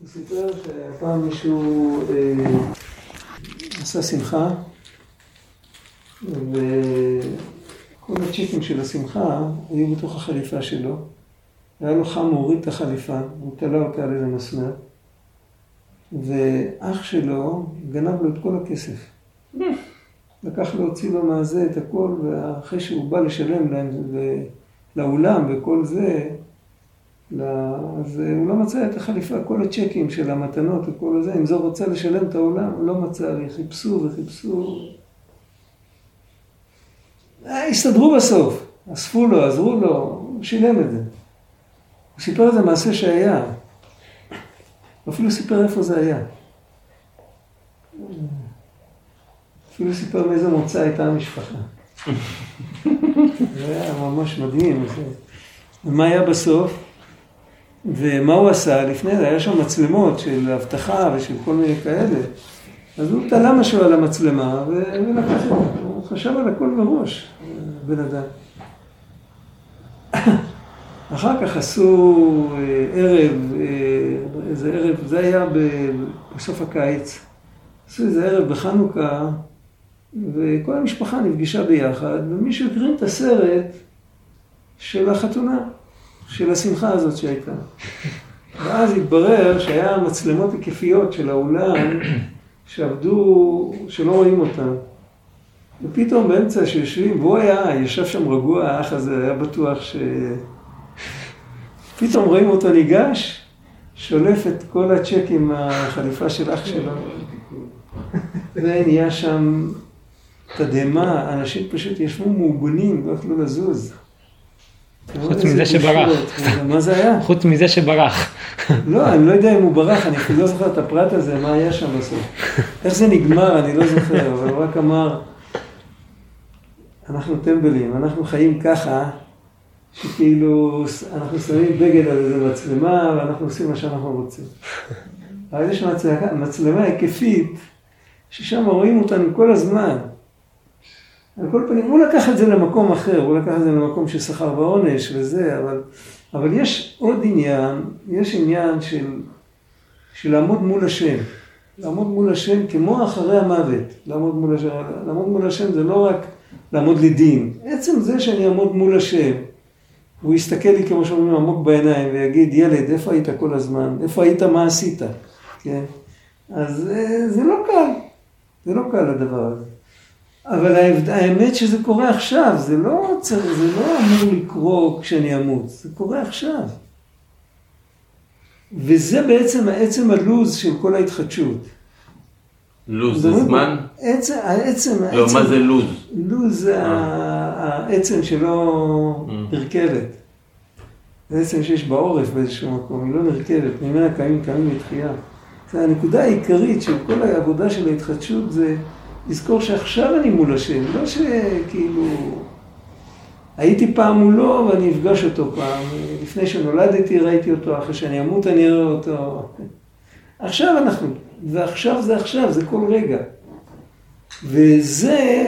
הוא סיפר שפעם מישהו אה, עשה שמחה, וכל הצ'יקים של השמחה היו בתוך החליפה שלו. היה לו חם, הוא הוריד את החליפה, הוא תלה אותה על איזה מסמר, ואח שלו גנב לו את כל הכסף. לקח להוציא לו מהזה את הכל, ואחרי שהוא בא לשלם להם לאולם וכל זה, אז הוא לא מצא את החליפה, כל הצ'קים של המתנות וכל זה, אם זו רוצה לשלם את העולם, הוא לא מצא, חיפשו וחיפשו. אה, הסתדרו בסוף, אספו לו, עזרו לו, הוא שילם את זה. הוא סיפר את זה מעשה שהיה. הוא אפילו סיפר איפה זה היה. אפילו סיפר מאיזה מוצא הייתה המשפחה. זה היה ממש מדהים. ומה היה בסוף? ומה הוא עשה? לפני זה היה שם מצלמות של אבטחה ושל כל מיני כאלה. אז הוא תלה משהו על המצלמה ולקח את זה. הוא חשב על הכל מראש, בן אדם. אחר כך עשו אה, ערב, אה, איזה ערב, זה היה בסוף הקיץ. עשו איזה ערב בחנוכה, וכל המשפחה נפגשה ביחד, ומישהו הקרין את הסרט של החתונה, של השמחה הזאת שהייתה. ואז התברר שהיה מצלמות היקפיות של האולם שעבדו, שלא רואים אותן. ופתאום באמצע שיושבים, והוא היה, ישב שם רגוע, האח הזה, היה בטוח ש... פתאום רואים אותו ניגש, שולף את כל הצ'קים מהחליפה של אח שלו. ונהיה שם תדהמה, אנשים פשוט ישבו מעוגנים, לא יכלו לזוז. חוץ מזה שברח. מה זה היה? חוץ מזה שברח. לא, אני לא יודע אם הוא ברח, אני אפילו לא זוכר את הפרט הזה, מה היה שם בסוף. איך זה נגמר, אני לא זוכר, אבל הוא רק אמר, אנחנו טמבלים, אנחנו חיים ככה, שכאילו אנחנו שמים בגד על איזה מצלמה ואנחנו עושים מה שאנחנו רוצים. אבל יש מצלמה, מצלמה היקפית, ששם רואים אותנו כל הזמן. על כל פנים, הוא לקח את זה למקום אחר, הוא לקח את זה למקום של שכר ועונש וזה, אבל, אבל יש עוד עניין, יש עניין של, של לעמוד מול השם. לעמוד מול השם כמו אחרי המוות. לעמוד מול השם, לעמוד מול השם זה לא רק לעמוד לדין. עצם זה שאני אעמוד מול השם, הוא יסתכל לי כמו שאומרים עמוק בעיניים ויגיד, ילד, איפה היית כל הזמן? איפה היית, מה עשית? כן? אז אה, זה לא קל, זה לא קל הדבר הזה. אבל האמת שזה קורה עכשיו, זה לא, צריך, זה לא אמור לקרות כשאני אמות, זה קורה עכשיו. וזה בעצם העצם הלוז של כל ההתחדשות. לוז זה זמן? עצם, העצם, לא, העצם, מה זה לוז? לוז זה אה. העצם שלא אה. נרכבת. זה עצם שיש בעורף באיזשהו מקום, היא לא נרכבת, ממנה קיימים קיימים לתחייה. הנקודה העיקרית של כל העבודה של ההתחדשות זה לזכור שעכשיו אני מול השם, לא שכאילו... הייתי פעם מולו ואני אפגש אותו פעם. לפני שנולדתי ראיתי אותו, אחרי שאני אמות אני אראה אותו. עכשיו אנחנו, ועכשיו זה עכשיו, זה כל רגע. וזה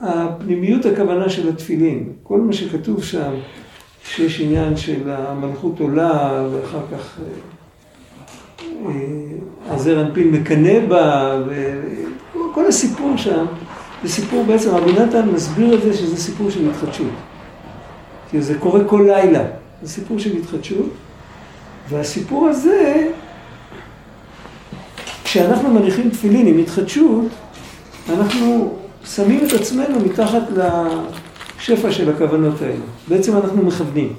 הפנימיות הכוונה של התפילין. כל מה שכתוב שם, שיש עניין של המלכות עולה, ואחר כך הזר אנפין מקנא בה, וכל הסיפור שם, זה סיפור בעצם, רבי נתן מסביר את זה שזה סיפור של התחדשות. כי זה קורה כל לילה, זה סיפור של התחדשות, והסיפור הזה, כשאנחנו מניחים תפילין עם התחדשות, אנחנו שמים את עצמנו מתחת לשפע של הכוונות האלה. בעצם אנחנו מכוונים.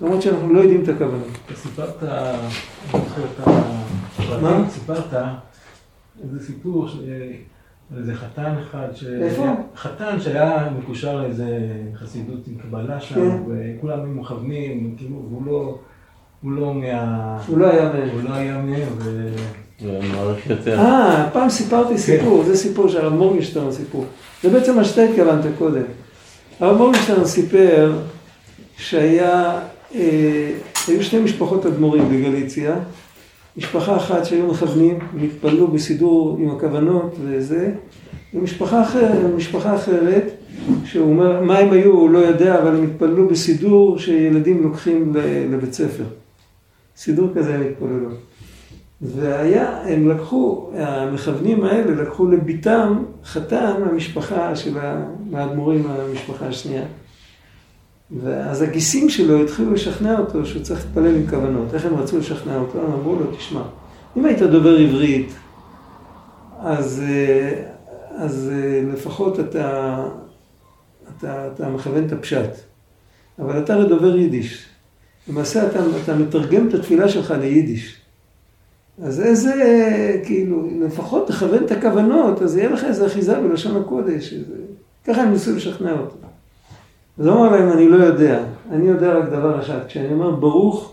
למרות שאנחנו לא יודעים את הכוונות. אתה סיפרת, אני זוכר את מה? סיפרת איזה סיפור על איזה חתן אחד, ש... איפה? חתן שהיה מקושר לאיזה חסידות עם קבלה שם, כן. וכולם היו מכוונים, כאילו, והוא לא, הוא לא מה... הוא לא היה מהם. הוא לא היה מהם, ו... מעריך יותר. אה, פעם סיפרתי כן. סיפור, זה סיפור של הרב מורגנשטרן סיפור. זה בעצם מה שאתה התכוונת קודם. הרב מורגנשטרן סיפר שהיה אה, היו שתי משפחות אדמו"רים בגליציה, משפחה אחת שהיו מכוונים, הם התפללו בסידור עם הכוונות וזה, ומשפחה אחרת, משפחה אחרת, שהוא אומר, מה הם היו, הוא לא יודע, אבל הם התפללו בסידור שילדים לוקחים לבית ספר. סידור כזה הם התפללו. והיה, הם לקחו, המכוונים האלה לקחו לביתם חתן המשפחה של ה- מהאדמו"רים מהמשפחה השנייה. ואז הגיסים שלו התחילו לשכנע אותו שהוא צריך להתפלל עם כוונות. איך הם רצו לשכנע אותו? הם אמרו לו, תשמע, אם היית דובר עברית, אז, אה, אז אה, לפחות אתה, אתה, אתה מכוון את הפשט. אבל אתה הרי דובר יידיש. למעשה אתה, אתה מתרגם את התפילה שלך ליידיש. אז איזה, כאילו, לפחות תכוון את הכוונות, אז יהיה לך איזו אחיזה בלשון הקודש. איזה... ככה הם ניסו לשכנע אותו. אז הוא אמר להם, אני לא יודע, אני יודע רק דבר אחד, כשאני אומר ברוך,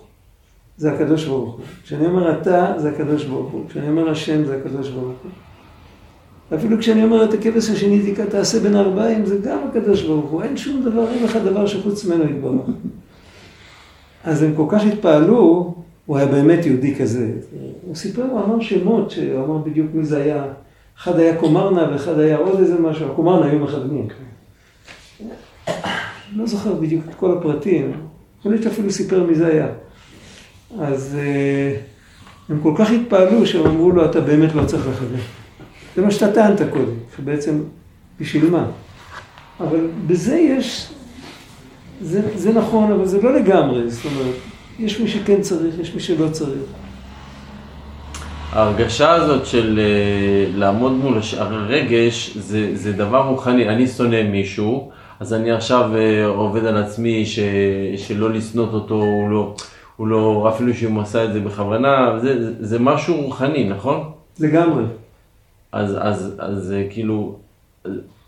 זה הקדוש ברוך הוא. כשאני אומר אתה, זה הקדוש ברוך הוא. כשאני אומר השם, זה הקדוש ברוך הוא. אפילו כשאני אומר את הכבש השני תיקה תעשה בין הארבעים, זה גם הקדוש ברוך הוא. אין שום דבר, אין לך דבר שחוץ ממנו יתברך. אז הם כל כך התפעלו, הוא היה באמת יהודי כזה. הוא סיפר, הוא אמר שמות, שהוא אמר בדיוק מי זה היה. אחד היה קומרנה ואחד היה עוד איזה משהו, הקומרנה היו מכוונים. לא זוכר בדיוק את כל הפרטים, יכול להיות שאפילו סיפר מי זה היה. אז אה, הם כל כך התפעלו שהם אמרו לו, אתה באמת לא צריך לכוון. זה מה שאתה טענת קודם, שבעצם בשביל מה? אבל בזה יש, זה, זה נכון, אבל זה לא לגמרי, זאת אומרת, יש מי שכן צריך, יש מי שלא צריך. ההרגשה הזאת של אה, לעמוד מול הרגש זה, זה דבר רוחני. אני שונא מישהו, אז אני עכשיו אה, עובד על עצמי ש, שלא לשנות אותו, הוא לא, הוא לא, אפילו שהוא עשה את זה בכוונה, זה, זה, משהו רוחני, נכון? לגמרי. אז, אז, אז זה כאילו,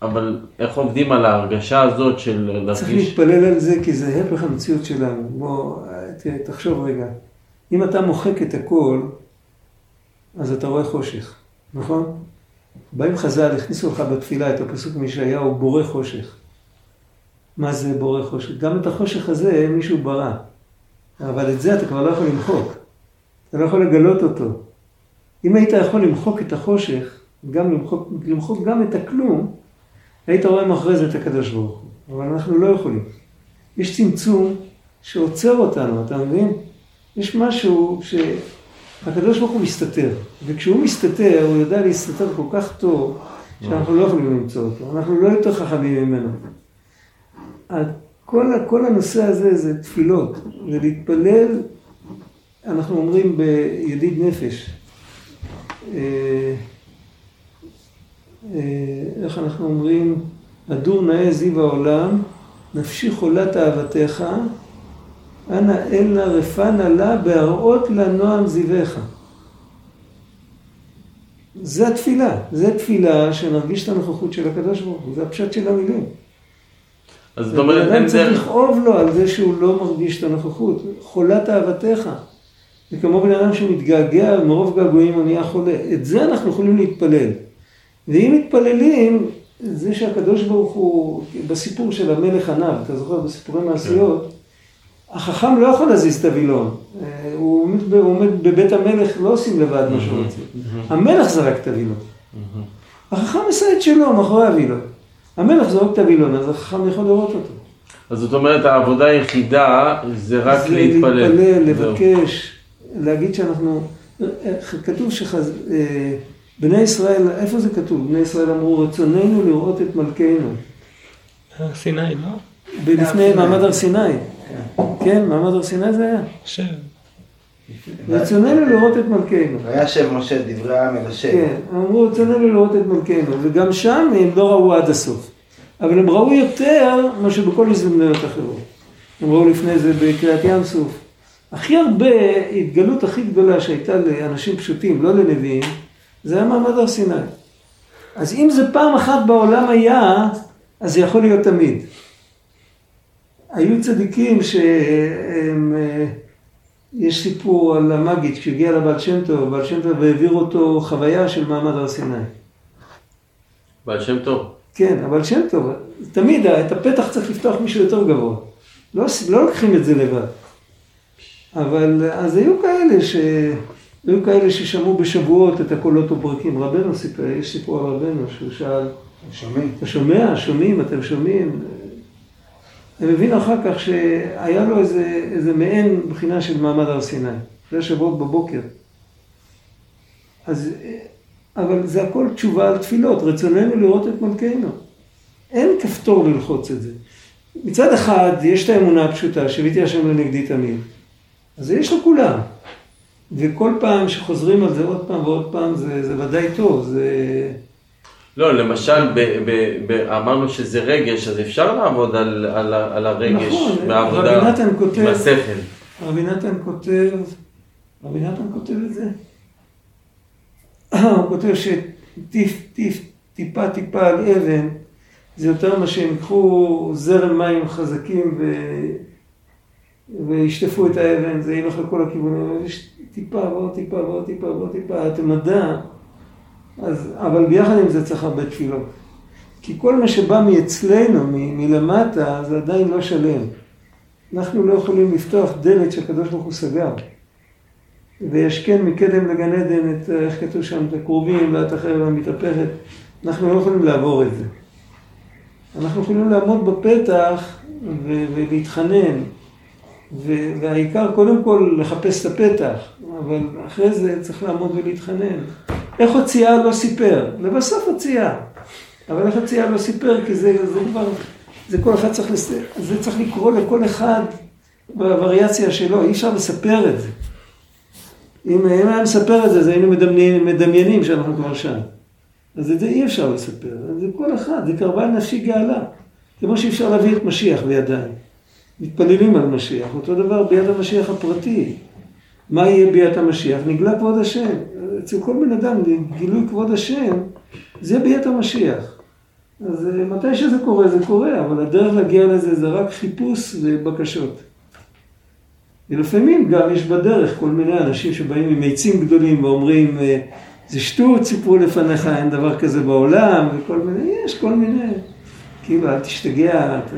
אבל איך עובדים על ההרגשה הזאת של צריך להרגיש... להתפלל על זה, כי זה הפך המציאות שלנו. בוא, תראה, תחשוב רגע. אם אתה מוחק את הכל, אז אתה רואה חושך, נכון? באים חז"ל, הכניסו לך בתפילה את הפסוק מישעיהו, בורא חושך. מה זה בורא חושך? גם את החושך הזה מישהו ברא. אבל את זה אתה כבר לא יכול למחוק. אתה לא יכול לגלות אותו. אם היית יכול למחוק את החושך, גם למחוק, למחוק גם את הכלום, היית רואה מאחורי זה את הקדוש ברוך הוא. אבל אנחנו לא יכולים. יש צמצום שעוצר אותנו, אתה מבין? יש משהו שהקדוש ברוך הוא מסתתר, וכשהוא מסתתר, הוא יודע להסתתר כל כך טוב, שאנחנו לא יכולים למצוא אותו. אנחנו לא יותר חכמים ממנו. כל, כל הנושא הזה זה תפילות, זה להתפלל, אנחנו אומרים בידיד נפש. אה, אה, איך אנחנו אומרים? הדור נאה זיו העולם, נפשי חולת אהבתך, אנא אל נא רפנה לה בהראות לה נועם זיווך. זה התפילה, זה תפילה שנרגיש את הנוכחות של הקדוש ברוך הוא, זה הפשט של המילים. אז זאת אומרת, אין צריך דרך... לכאוב לו על זה שהוא לא מרגיש את הנוכחות, חולת אהבתך. זה כמו בן אדם שמתגעגע, מרוב געגועים הוא נהיה חולה. את זה אנחנו יכולים להתפלל. ואם מתפללים, זה שהקדוש ברוך הוא, בסיפור של המלך עניו, אתה זוכר בסיפורי מעשיות, החכם לא יכול להזיז את הווילון. אה, הוא עומד, הוא עומד בבית המלך, לא עושים לבד מה שהוא רוצה. המלך זרק את הווילון. החכם עשה את שלו מאחורי הווילון. המלך זורק את הווילון, אז החכם יכול לראות אותו. אז זאת אומרת, העבודה היחידה זה רק זה להתפלל. להתפלל, זהו. לבקש, להגיד שאנחנו, כתוב שבני ישראל, איפה זה כתוב? בני ישראל אמרו, רצוננו לראות את מלכנו. הר סיני, לא? לפני מעמד הר סיני. כן, מעמד הר סיני זה היה. רצוננו לראות את מלכנו. וישב משה דברי העם אל השם. כן, אמרו, רצוננו לראות את מלכנו, וגם שם הם לא ראו עד הסוף. אבל הם ראו יותר מאשר בכל הזדמנויות אחרות. הם ראו לפני זה בקריאת ים סוף. הכי הרבה, התגלות הכי גדולה שהייתה לאנשים פשוטים, לא לנביאים, זה היה מעמד הר סיני. אז אם זה פעם אחת בעולם היה, אז זה יכול להיות תמיד. היו צדיקים שהם... יש סיפור על המגיד, כשהגיע לבעל שם טוב, בעל שם טוב העביר אותו חוויה של מעמד הר סיני. בעל שם טוב. כן, אבל שם טוב, תמיד את הפתח צריך לפתוח מישהו יותר גבוה. לא, לא לוקחים את זה לבד. אבל אז היו כאלה ש... היו כאלה ששמעו בשבועות את הקולות וברקים. רבנו סיפר, יש סיפור על רבנו שהוא שאל, שומעים? אתה שומע? שומעים? אתם שומעים? הם הבינו אחר כך שהיה לו איזה, איזה מעין בחינה של מעמד הר סיני. זה שבועות בבוקר. אז, אבל זה הכל תשובה על תפילות, רצוננו לראות את מלכנו. אין כפתור ללחוץ את זה. מצד אחד, יש את האמונה הפשוטה, שהביתי השם לנגדי תמיד. אז יש לכולם. וכל פעם שחוזרים על זה עוד פעם ועוד פעם, זה, זה ודאי טוב, זה... לא, למשל, ב, ב, ב, אמרנו שזה רגש, אז אפשר לעבוד על, על, על הרגש נכון, בעבודה רבי נתן כותב- עם השכל. רבי נתן כותב, רבי נתן כותב את זה? הוא כותב שטיף, טיף, טיפה טיפה על אבן, זה יותר מה שהם ייקחו זרם מים חזקים ו... וישטפו את האבן, זה ילך לכל הכיוונים, יש טיפה ועוד טיפה ועוד טיפה ועוד טיפה, התמדה, אז, אבל ביחד עם זה צריך הרבה תפילות. כי כל מה שבא מאצלנו, מ- מלמטה, זה עדיין לא שלם. אנחנו לא יכולים לפתוח דלת שהקדוש ברוך הוא סגר. וישכן מקדם לגן עדן את, איך כתוב שם, את הקרובים ואת החרב המתהפכת. אנחנו לא יכולים לעבור את זה. אנחנו יכולים לעמוד בפתח ו- ולהתחנן. ו- והעיקר קודם כל לחפש את הפתח, אבל אחרי זה צריך לעמוד ולהתחנן. איך הוציאה לא סיפר? לבסוף הוציאה. אבל איך הוציאה לא סיפר? כי זה, זה כבר, זה כל אחד צריך, לס... זה צריך לקרוא לכל אחד בווריאציה שלו, אי אפשר לספר את זה. אם, אם היה מספר את זה, אז היינו מדמיינים, מדמיינים שאנחנו כבר שם. אז את זה אי אפשר לספר, זה כל אחד, זה קרבה נפשי גאלה. כמו שאי אפשר להביא את משיח בידיים. מתפללים על משיח, אותו דבר ביד המשיח הפרטי. מה יהיה ביד המשיח? נגלה כבוד השם. אצל כל בן אדם, גילוי כבוד השם, זה ביד המשיח. אז אה, מתי שזה קורה, זה קורה, אבל הדרך להגיע לזה זה רק חיפוש ובקשות. ולפעמים גם יש בדרך כל מיני אנשים שבאים עם עצים גדולים ואומרים, אה, זה שטות, סיפרו לפניך, אין דבר כזה בעולם, וכל מיני, יש כל מיני, כאילו, אל תשתגע, אתה...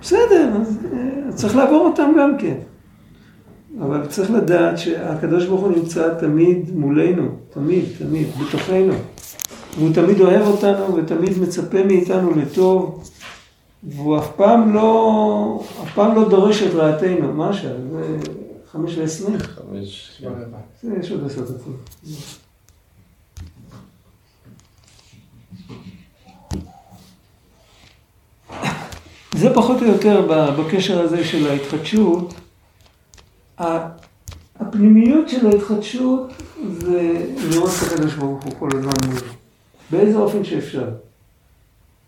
בסדר, אז אה, צריך לעבור אותם גם כן. אבל צריך לדעת שהקדוש ברוך הוא נמצא תמיד מולנו, תמיד, תמיד, בתוכנו. והוא תמיד אוהב אותנו ותמיד מצפה מאיתנו לטוב, והוא אף פעם לא, אף פעם לא דורש את רעתנו. מה השעה? זה חמש ועשרים? חמש, זה יש עוד עשר דקות. זה פחות או יותר בקשר הזה של ההתחדשות. הפנימיות של ההתחדשות זה לראות את הקדוש ברוך הוא כל הזמן מולו. באיזה אופן שאפשר.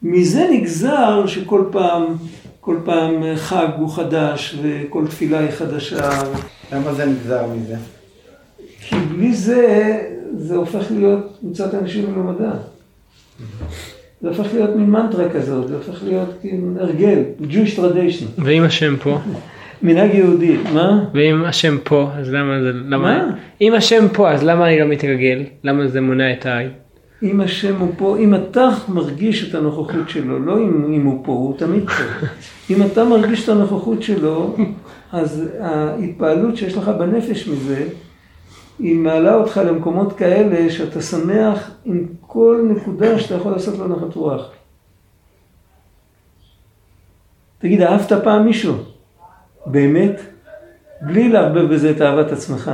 מזה נגזר שכל פעם, כל פעם חג הוא חדש וכל תפילה היא חדשה. למה זה נגזר מזה? כי בלי זה, זה הופך להיות מצוות אנשים מלומדה. זה הופך להיות מין מנטרה כזאת, זה הופך להיות כאילו הרגל, Jewish tradition, ואם השם פה, מנהג יהודי. מה? ואם השם פה, אז למה זה, למה, מה? אם השם פה, אז למה אני לא מתרגל? למה זה מונע את העין? אם השם הוא פה, אם אתה מרגיש את הנוכחות שלו, לא אם, אם הוא פה, הוא תמיד פה. אם אתה מרגיש את הנוכחות שלו, אז ההתפעלות שיש לך בנפש מזה, היא מעלה אותך למקומות כאלה שאתה שמח עם כל נקודה שאתה יכול לעשות לו נחת רוח. תגיד, אהבת פעם מישהו? באמת? בלי לערבב בזה את אהבת עצמך.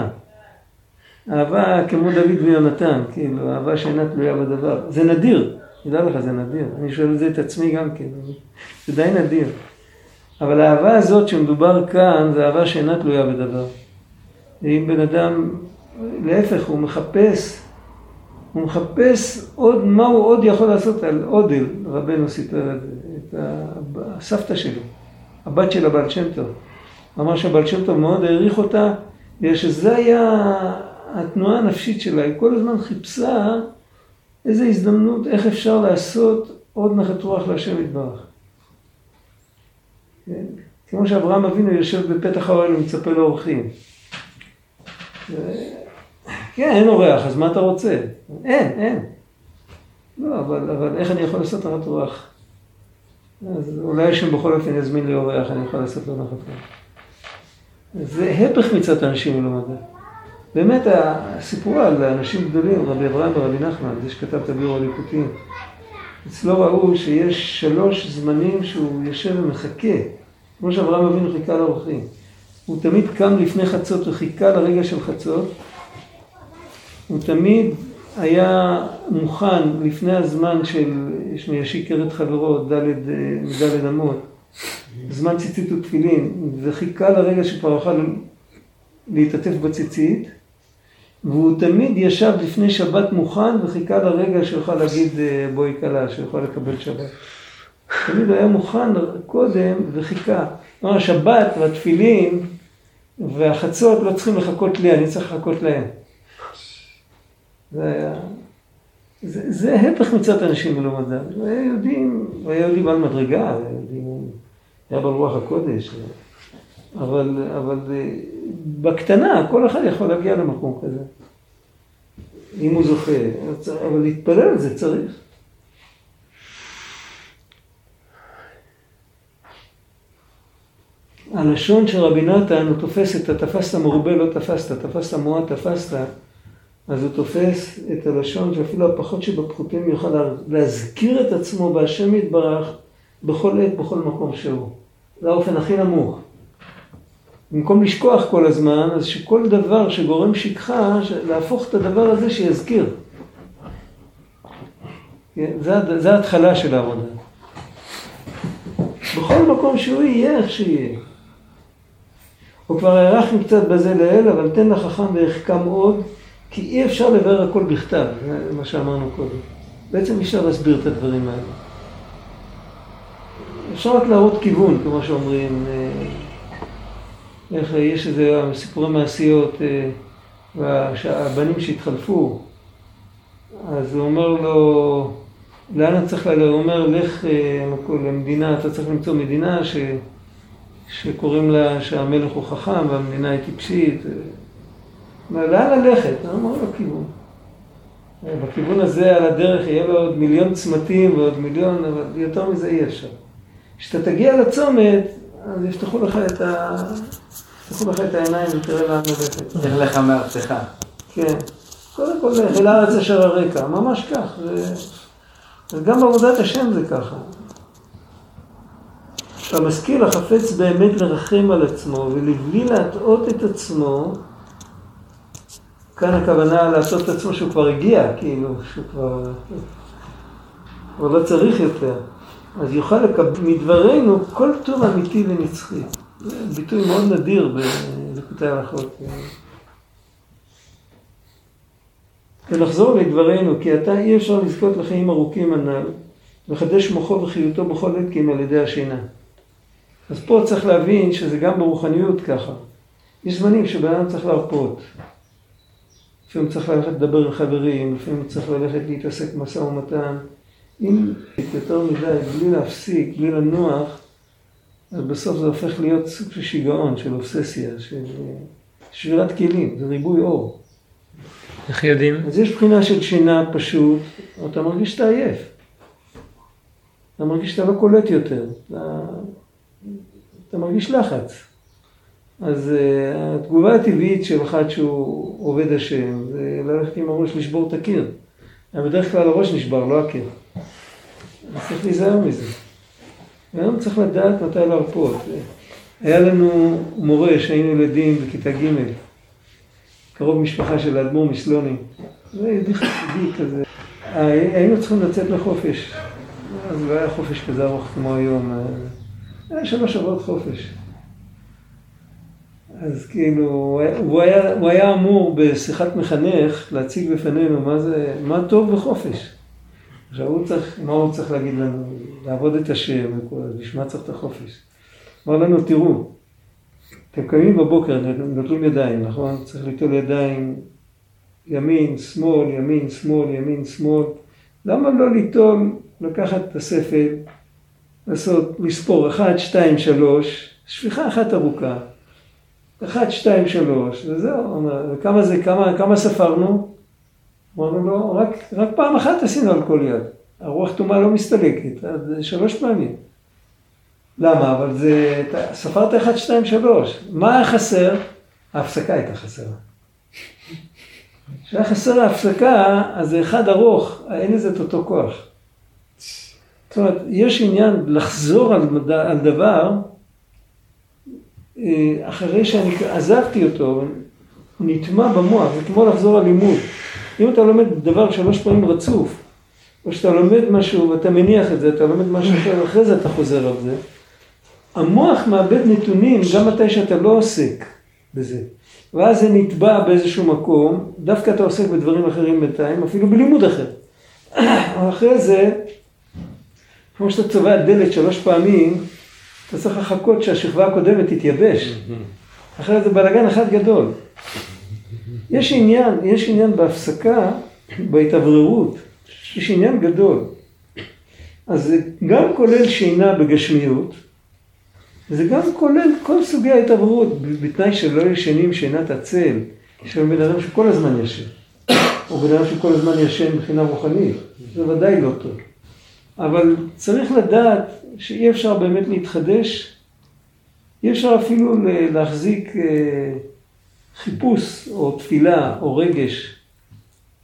אהבה כמו דוד ויונתן, כאילו, אהבה שאינה תלויה בדבר. זה נדיר, תדע לך, זה נדיר. אני שואל את זה את עצמי גם כן, זה די נדיר. אבל האהבה הזאת שמדובר כאן, זה אהבה שאינה תלויה בדבר. אם בן אדם, להפך, הוא מחפש, הוא מחפש עוד, מה הוא עוד יכול לעשות על אודל, רבנו סיפר את את הסבתא שלו, הבת של הבעל שם טוב. אמר שהבעל שם טוב מאוד העריך אותה, בגלל שזה היה התנועה הנפשית שלה, היא כל הזמן חיפשה איזו הזדמנות, איך אפשר לעשות עוד נחת רוח להשם יתברך. כן? כמו שאברהם אבינו יושב בפתח האוהל ומצפה לאורחים. כן, אין אורח, אז מה אתה רוצה? אין, אין. לא, אבל, אבל איך אני יכול לעשות נחת רוח? אז אולי השם בכל אופן יזמין לי אורח, אני יכול לעשות לו נחת רוח. זה הפך מצד אנשים מלומדה. באמת הסיפור על אנשים גדולים, רבי אברהם ורבי נחמן, זה שכתב את הביאור הליקוטים, אצלו ראו שיש שלוש זמנים שהוא יושב ומחכה, כמו שאברהם אבינו חיכה לאורחים. הוא תמיד קם לפני חצות וחיכה לרגע של חצות, הוא תמיד היה מוכן לפני הזמן של שיכר את חברו, ד' ד' אמות, זמן ציצית ותפילין, וחיכה לרגע שכבר יוכל להתעטף בציצית, והוא תמיד ישב לפני שבת מוכן וחיכה לרגע שיוכל להגיד בואי כלה, שיוכל לקבל שבת. תמיד הוא היה מוכן קודם וחיכה. כלומר, השבת והתפילין והחצות לא צריכים לחכות לי, אני צריך לחכות להם. זה היה... זה, זה הפך מצד אנשים מלומדם. היה יהודים, היה יהודי בעל מדרגה, היה ברוח הקודש. אבל, אבל אה, בקטנה, כל אחד יכול להגיע למקום כזה. אם הוא זוכה. אבל להתפלל על זה צריך. הלשון של רבי נתן, הוא תופס את התפסת מרובה לא תפסת, תפסת מועט תפסת, אז הוא תופס את הלשון שאפילו הפחות שבפחותים יוכל להזכיר את עצמו בהשם יתברך בכל עת, בכל מקום שהוא. זה האופן הכי נמוך. במקום לשכוח כל הזמן, אז שכל דבר שגורם שכחה, להפוך את הדבר הזה שיזכיר. כן, זה, זה ההתחלה של העבודה. בכל מקום שהוא יהיה, איך שיהיה. או כבר הארכנו קצת בזה לאל, אבל תן לחכם ויחכם עוד, כי אי אפשר לברר הכל בכתב, זה מה שאמרנו קודם. בעצם אי אפשר להסביר את הדברים האלה. אפשר רק להראות כיוון, כמו שאומרים, אה, איך יש איזה סיפורי מעשיות, אה, והבנים שהתחלפו, אז הוא אומר לו, לאן אתה צריך ללכת? הוא אומר, לך אה, למדינה, אתה צריך למצוא מדינה ש... שקוראים לה שהמלך הוא חכם והמדינה היא טיפשית. לאן ללכת? אני אומר לו כיוון. בכיוון הזה על הדרך יהיה לו עוד מיליון צמתים ועוד מיליון, אבל יותר מזה אי אפשר. כשאתה תגיע לצומת, אז יפתחו לך את, ה... יפתחו לך את העיניים ותראה לאן ללכת. לך לך מארצך. כן. קודם כל, אל הארץ אשר הרקע, ממש כך. זה... גם בעבודת השם זה ככה. שהמשכיל החפץ באמת לרחם על עצמו ולבלי להטעות את עצמו, כאן הכוונה להטעות את עצמו שהוא כבר הגיע, כאילו, שהוא כבר, כבר לא צריך יותר. אז יוכל לקבל מדברנו כל טוב אמיתי ונצחי. זה ביטוי מאוד נדיר בלקוטי ההלכות. ונחזור לדברנו, כי עתה אי אפשר לזכות לחיים ארוכים הנ"ל, לחדש מוחו וחיותו בכל עת כי אם על ידי השינה. אז פה צריך להבין שזה גם ברוחניות ככה. יש זמנים שבן אדם צריך להרפות. לפעמים צריך ללכת לדבר עם חברים, לפעמים צריך ללכת להתעסק במשא ומתן. אם יותר מדי, בלי להפסיק, בלי לנוח, אז בסוף זה הופך להיות סוג של שיגעון, של אובססיה, של שבירת כלים, זה ריבוי אור. איך יודעים? אז יש בחינה של שינה פשוט, אתה מרגיש שאתה עייף. אתה מרגיש שאתה לא קולט יותר. אתה... אתה מרגיש לחץ. אז uh, התגובה הטבעית של אחד שהוא עובד השם, זה ללכת עם הראש לשבור את הקיר. בדרך כלל הראש נשבר, לא הקיר. צריך להיזהר מזה. והיום צריך לדעת מתי להרפות. היה לנו מורה שהיינו ילדים בכיתה ג', קרוב משפחה של האדמו"ר מסלוני. זה יהודי חסידי כזה. היינו צריכים לצאת לחופש. אז לא היה חופש כזה ארוך כמו היום. היה שלוש שבועות חופש. אז כאילו, הוא היה, הוא היה אמור בשיחת מחנך להציג בפנינו מה זה, מה טוב בחופש. עכשיו הוא צריך, מה הוא צריך להגיד לנו? לעבוד את השם, בשביל מה צריך את החופש? אמר לנו, תראו, אתם קמים בבוקר, נוטלים ידיים, נכון? צריך ליטול ידיים ימין, שמאל, ימין, שמאל, ימין, שמאל. למה לא ליטול, לקחת את הספל, לעשות, לספור 1, 2, 3, שפיכה אחת ארוכה. 1, 2, 3, וזהו, וכמה זה, כמה, כמה ספרנו? אמרנו לו, רק, רק פעם אחת עשינו על כל יד. הרוח טומאה לא מסתלקת, אז שלוש פעמים. למה? אבל זה, ספרת 1, 2, 3. מה היה חסר? ההפסקה הייתה חסרה. כשהיה חסר ההפסקה, אז זה אחד ארוך, אין לזה את אותו כוח. זאת אומרת, יש עניין לחזור על, על דבר אה, אחרי שאני עזבתי אותו, נטמע במוח, זה כמו לחזור על לימוד. אם אתה לומד דבר שלוש פעמים רצוף, או שאתה לומד משהו ואתה מניח את זה, אתה לומד משהו אחר, אחרי זה אתה חוזר על זה, המוח מאבד נתונים גם מתי שאתה לא עוסק בזה. ואז זה נתבע באיזשהו מקום, דווקא אתה עוסק בדברים אחרים בינתיים, אפילו בלימוד אחר. אחרי זה, כמו שאתה צובע דלת שלוש פעמים, אתה צריך לחכות שהשכבה הקודמת תתייבש. אחרת זה בלאגן אחד גדול. יש עניין, יש עניין בהפסקה, בהתאווררות, יש עניין גדול. אז זה גם כולל שינה בגשמיות, זה גם כולל כל סוגי ההתעוררות, בתנאי שלא ישנים שינת הצל. לנו בן אדם שכל הזמן ישן, או בן אדם שכל הזמן ישן מבחינה רוחנית, זה ודאי לא טוב. אבל צריך לדעת שאי אפשר באמת להתחדש, אי אפשר אפילו להחזיק אה, חיפוש או תפילה או רגש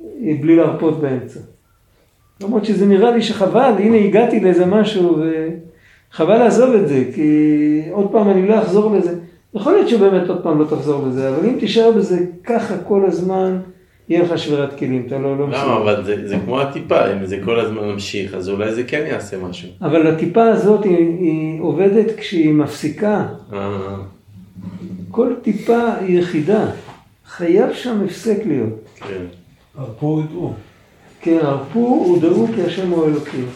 אה, בלי להרפות באמצע. למרות שזה נראה לי שחבל, הנה הגעתי לאיזה משהו וחבל לעזוב את זה, כי עוד פעם אני לא אחזור לזה. יכול להיות שבאמת עוד פעם לא תחזור לזה, אבל אם תישאר בזה ככה כל הזמן, יהיה לך שבירת כלים, אתה לא, לא מסוגל. למה? אבל זה, זה כמו הטיפה, אם זה כל הזמן ממשיך, אז אולי זה כן יעשה משהו. אבל הטיפה הזאת היא, היא עובדת כשהיא מפסיקה. אה, כל טיפה היא יחידה. חייב שם הפסק להיות. כן. הרפו ידעו. כן, הרפו ודעו כי השם הוא אלוקים.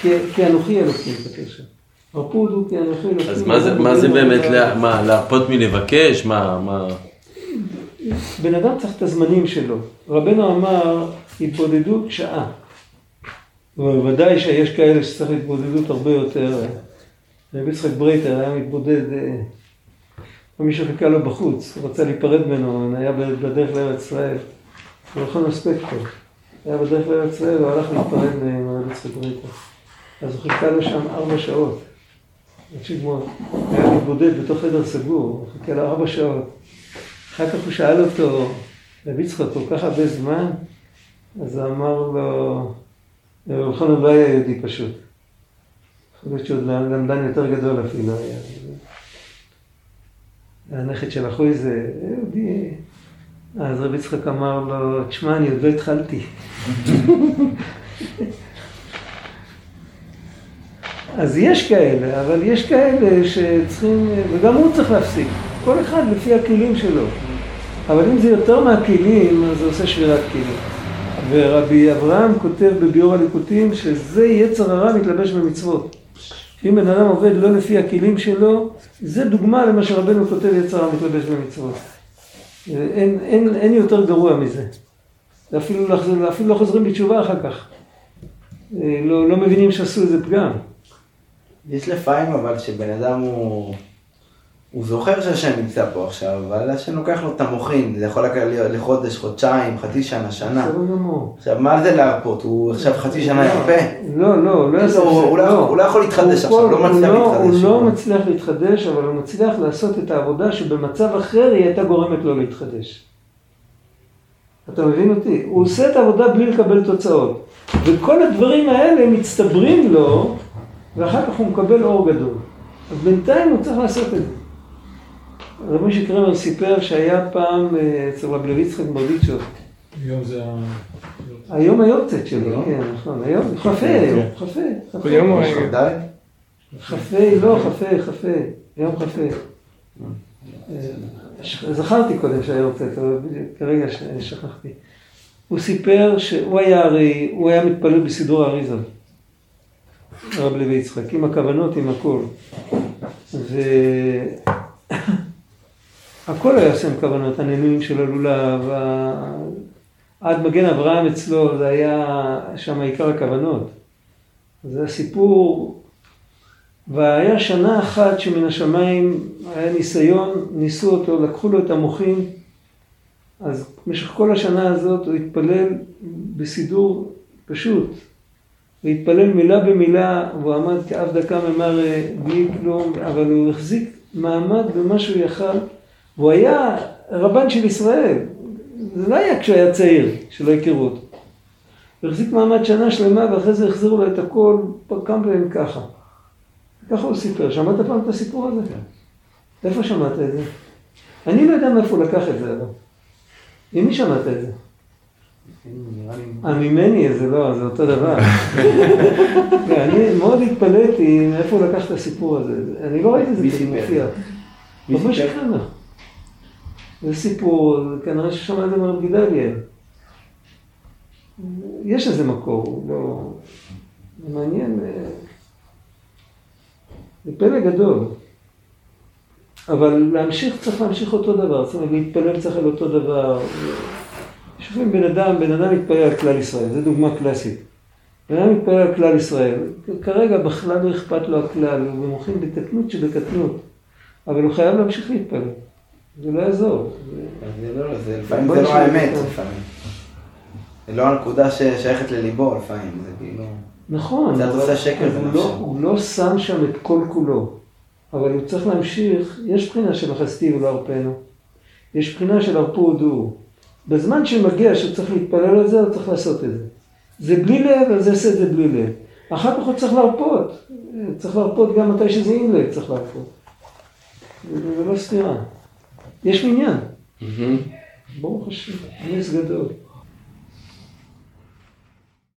כי, כי אנוכי אלוקים, בקשר. הרפו ודעו כי אנוכי אלוקים. אז מה זה, מה זה באמת, מה, להרפות מלבקש? מה, מה... בן אדם צריך את הזמנים שלו. רבנו אמר, התבודדות שעה. ובוודאי שיש כאלה שצריך התבודדות הרבה יותר. רבי יצחק ברייטר היה מתבודד, אה, מישהו חיכה לו בחוץ, הוא רצה להיפרד ממנו, היה בדרך לארץ ישראל. הוא מספק טוב. היה בדרך לארץ ישראל, הוא הלך להיפרד מרבי יצחק ברייטר. אז הוא חיכה לו שם ארבע שעות. תקשיב מאוד, היה מתבודד בתוך חדר סגור, הוא חיכה לו ארבע שעות. אחר כך הוא שאל אותו, רבי יצחק, כל כך הרבה זמן? אז הוא אמר לו, רב חנן לא היה יהודי פשוט. יכול להיות שעוד למדן יותר גדול אפילו היה. הנכד של אחוי זה יהודי. אז רבי יצחק אמר לו, תשמע, אני עוד לא התחלתי. אז יש כאלה, אבל יש כאלה שצריכים, וגם הוא צריך להפסיק. כל אחד לפי הכלים שלו. אבל אם זה יותר מהכלים, אז זה עושה שבירת כלים. ורבי אברהם כותב בביאור הליקוטים שזה יצר הרע מתלבש במצוות. אם בן אדם עובד לא לפי הכלים שלו, זה דוגמה למה שרבנו כותב יצר הרע מתלבש במצוות. אין, אין, אין יותר גרוע מזה. אפילו, לא, אפילו לא חוזרים בתשובה אחר כך. לא, לא מבינים שעשו איזה פגם. יש לפעמים אבל שבן אדם הוא... הוא זוכר שהשם נמצא פה עכשיו, אבל השם לוקח לו את המוחין, זה יכול לקחת לחודש, חודשיים, חצי שנה, שנה. בסדר גמור. עכשיו, מה זה להרפות? הוא עכשיו חצי שנה ירפה? לא, לא, לא יעשה הוא לא יכול להתחדש עכשיו, לא מצליח להתחדש. הוא לא מצליח להתחדש, אבל הוא מצליח לעשות את העבודה שבמצב אחר היא הייתה גורמת לו להתחדש. אתה מבין אותי? הוא עושה את העבודה בלי לקבל תוצאות. וכל הדברים האלה מצטברים לו, ואחר כך הוא מקבל אור גדול. אז בינתיים הוא צריך לעשות את זה. רבי משה קרמר סיפר שהיה פעם אה, אצל רבי לוי יצחק ברדיצ'וב. היום זה ה... היום היורצת שלו, כן, נכון, היום, חפה היום, חפה. כל יום הוא... חפה, לא, חפה, חפה, יום חפה. אה, זכרתי קודם שהיה יורצת, אבל כרגע שכחתי. הוא סיפר שהוא היה הרי, הוא היה מתפלל בסידור האריזה. הרב לוי יצחק, עם הכוונות, עם הכל. הכל היה עם כוונות, הנינויים של הלולב, עד מגן אברהם אצלו, זה היה שם עיקר הכוונות. זה הסיפור, והיה שנה אחת שמן השמיים היה ניסיון, ניסו אותו, לקחו לו את המוחים, אז במשך כל השנה הזאת הוא התפלל בסידור פשוט. הוא התפלל מילה במילה, והוא עמד כאב דקה ממראה, בלי כלום, אבל הוא החזיק מעמד במה שהוא יכל. והוא היה רבן של ישראל. זה לא היה כשהוא היה צעיר, שלא הכירו אותו. הוא החזיק מעמד שנה שלמה ואחרי זה החזירו לו את הכל כמה פעמים ככה. ככה הוא סיפר. שמעת פעם את הסיפור הזה? כן. איפה שמעת את זה? אני לא יודע מאיפה הוא לקח את זה, אבל. עם מי שמעת את זה? נראה לי... הממני זה לא, זה אותו דבר. לא, אני מאוד התפלאתי מאיפה הוא לקח את הסיפור הזה. אני לא ראיתי את זה? מופיע. מי סיפר? זה סיפור, כנראה ששמע את זה מרב גדליה. יש איזה מקור, לא... זה מעניין. אה, זה פלא גדול. אבל להמשיך, צריך להמשיך אותו דבר, זאת אומרת, להתפלל צריך על אותו דבר. שופטים בן אדם, בן אדם מתפלל על כלל ישראל, זו דוגמה קלאסית. בן אדם מתפלל על כלל ישראל, כרגע בכלל לא אכפת לו הכלל, הוא במוחין בקטנות שבקטנות, אבל הוא חייב להמשיך להתפלל, זה לא יעזור. לא, לפעמים זה לא האמת. לפעמים. זה לא הנקודה ששייכת לליבו לפעמים, זה כאילו... נכון, זה עושה שקר זה הוא לא-. הוא לא שם שם את כל כולו, אבל הוא צריך להמשיך, יש בחינה של החסדי ולהרפאנו, יש בחינה של הרפו ודור. בזמן שמגיע שהוא צריך להתפלל על זה, הוא צריך לעשות את זה. זה בלי לב, אז זה עושה את זה בלי לב. אחר כך הוא צריך להרפות, צריך להרפות גם מתי שזה עם לב, צריך להרפות. זה לא סתירה. יש מניין, ברוך השם, נס גדול.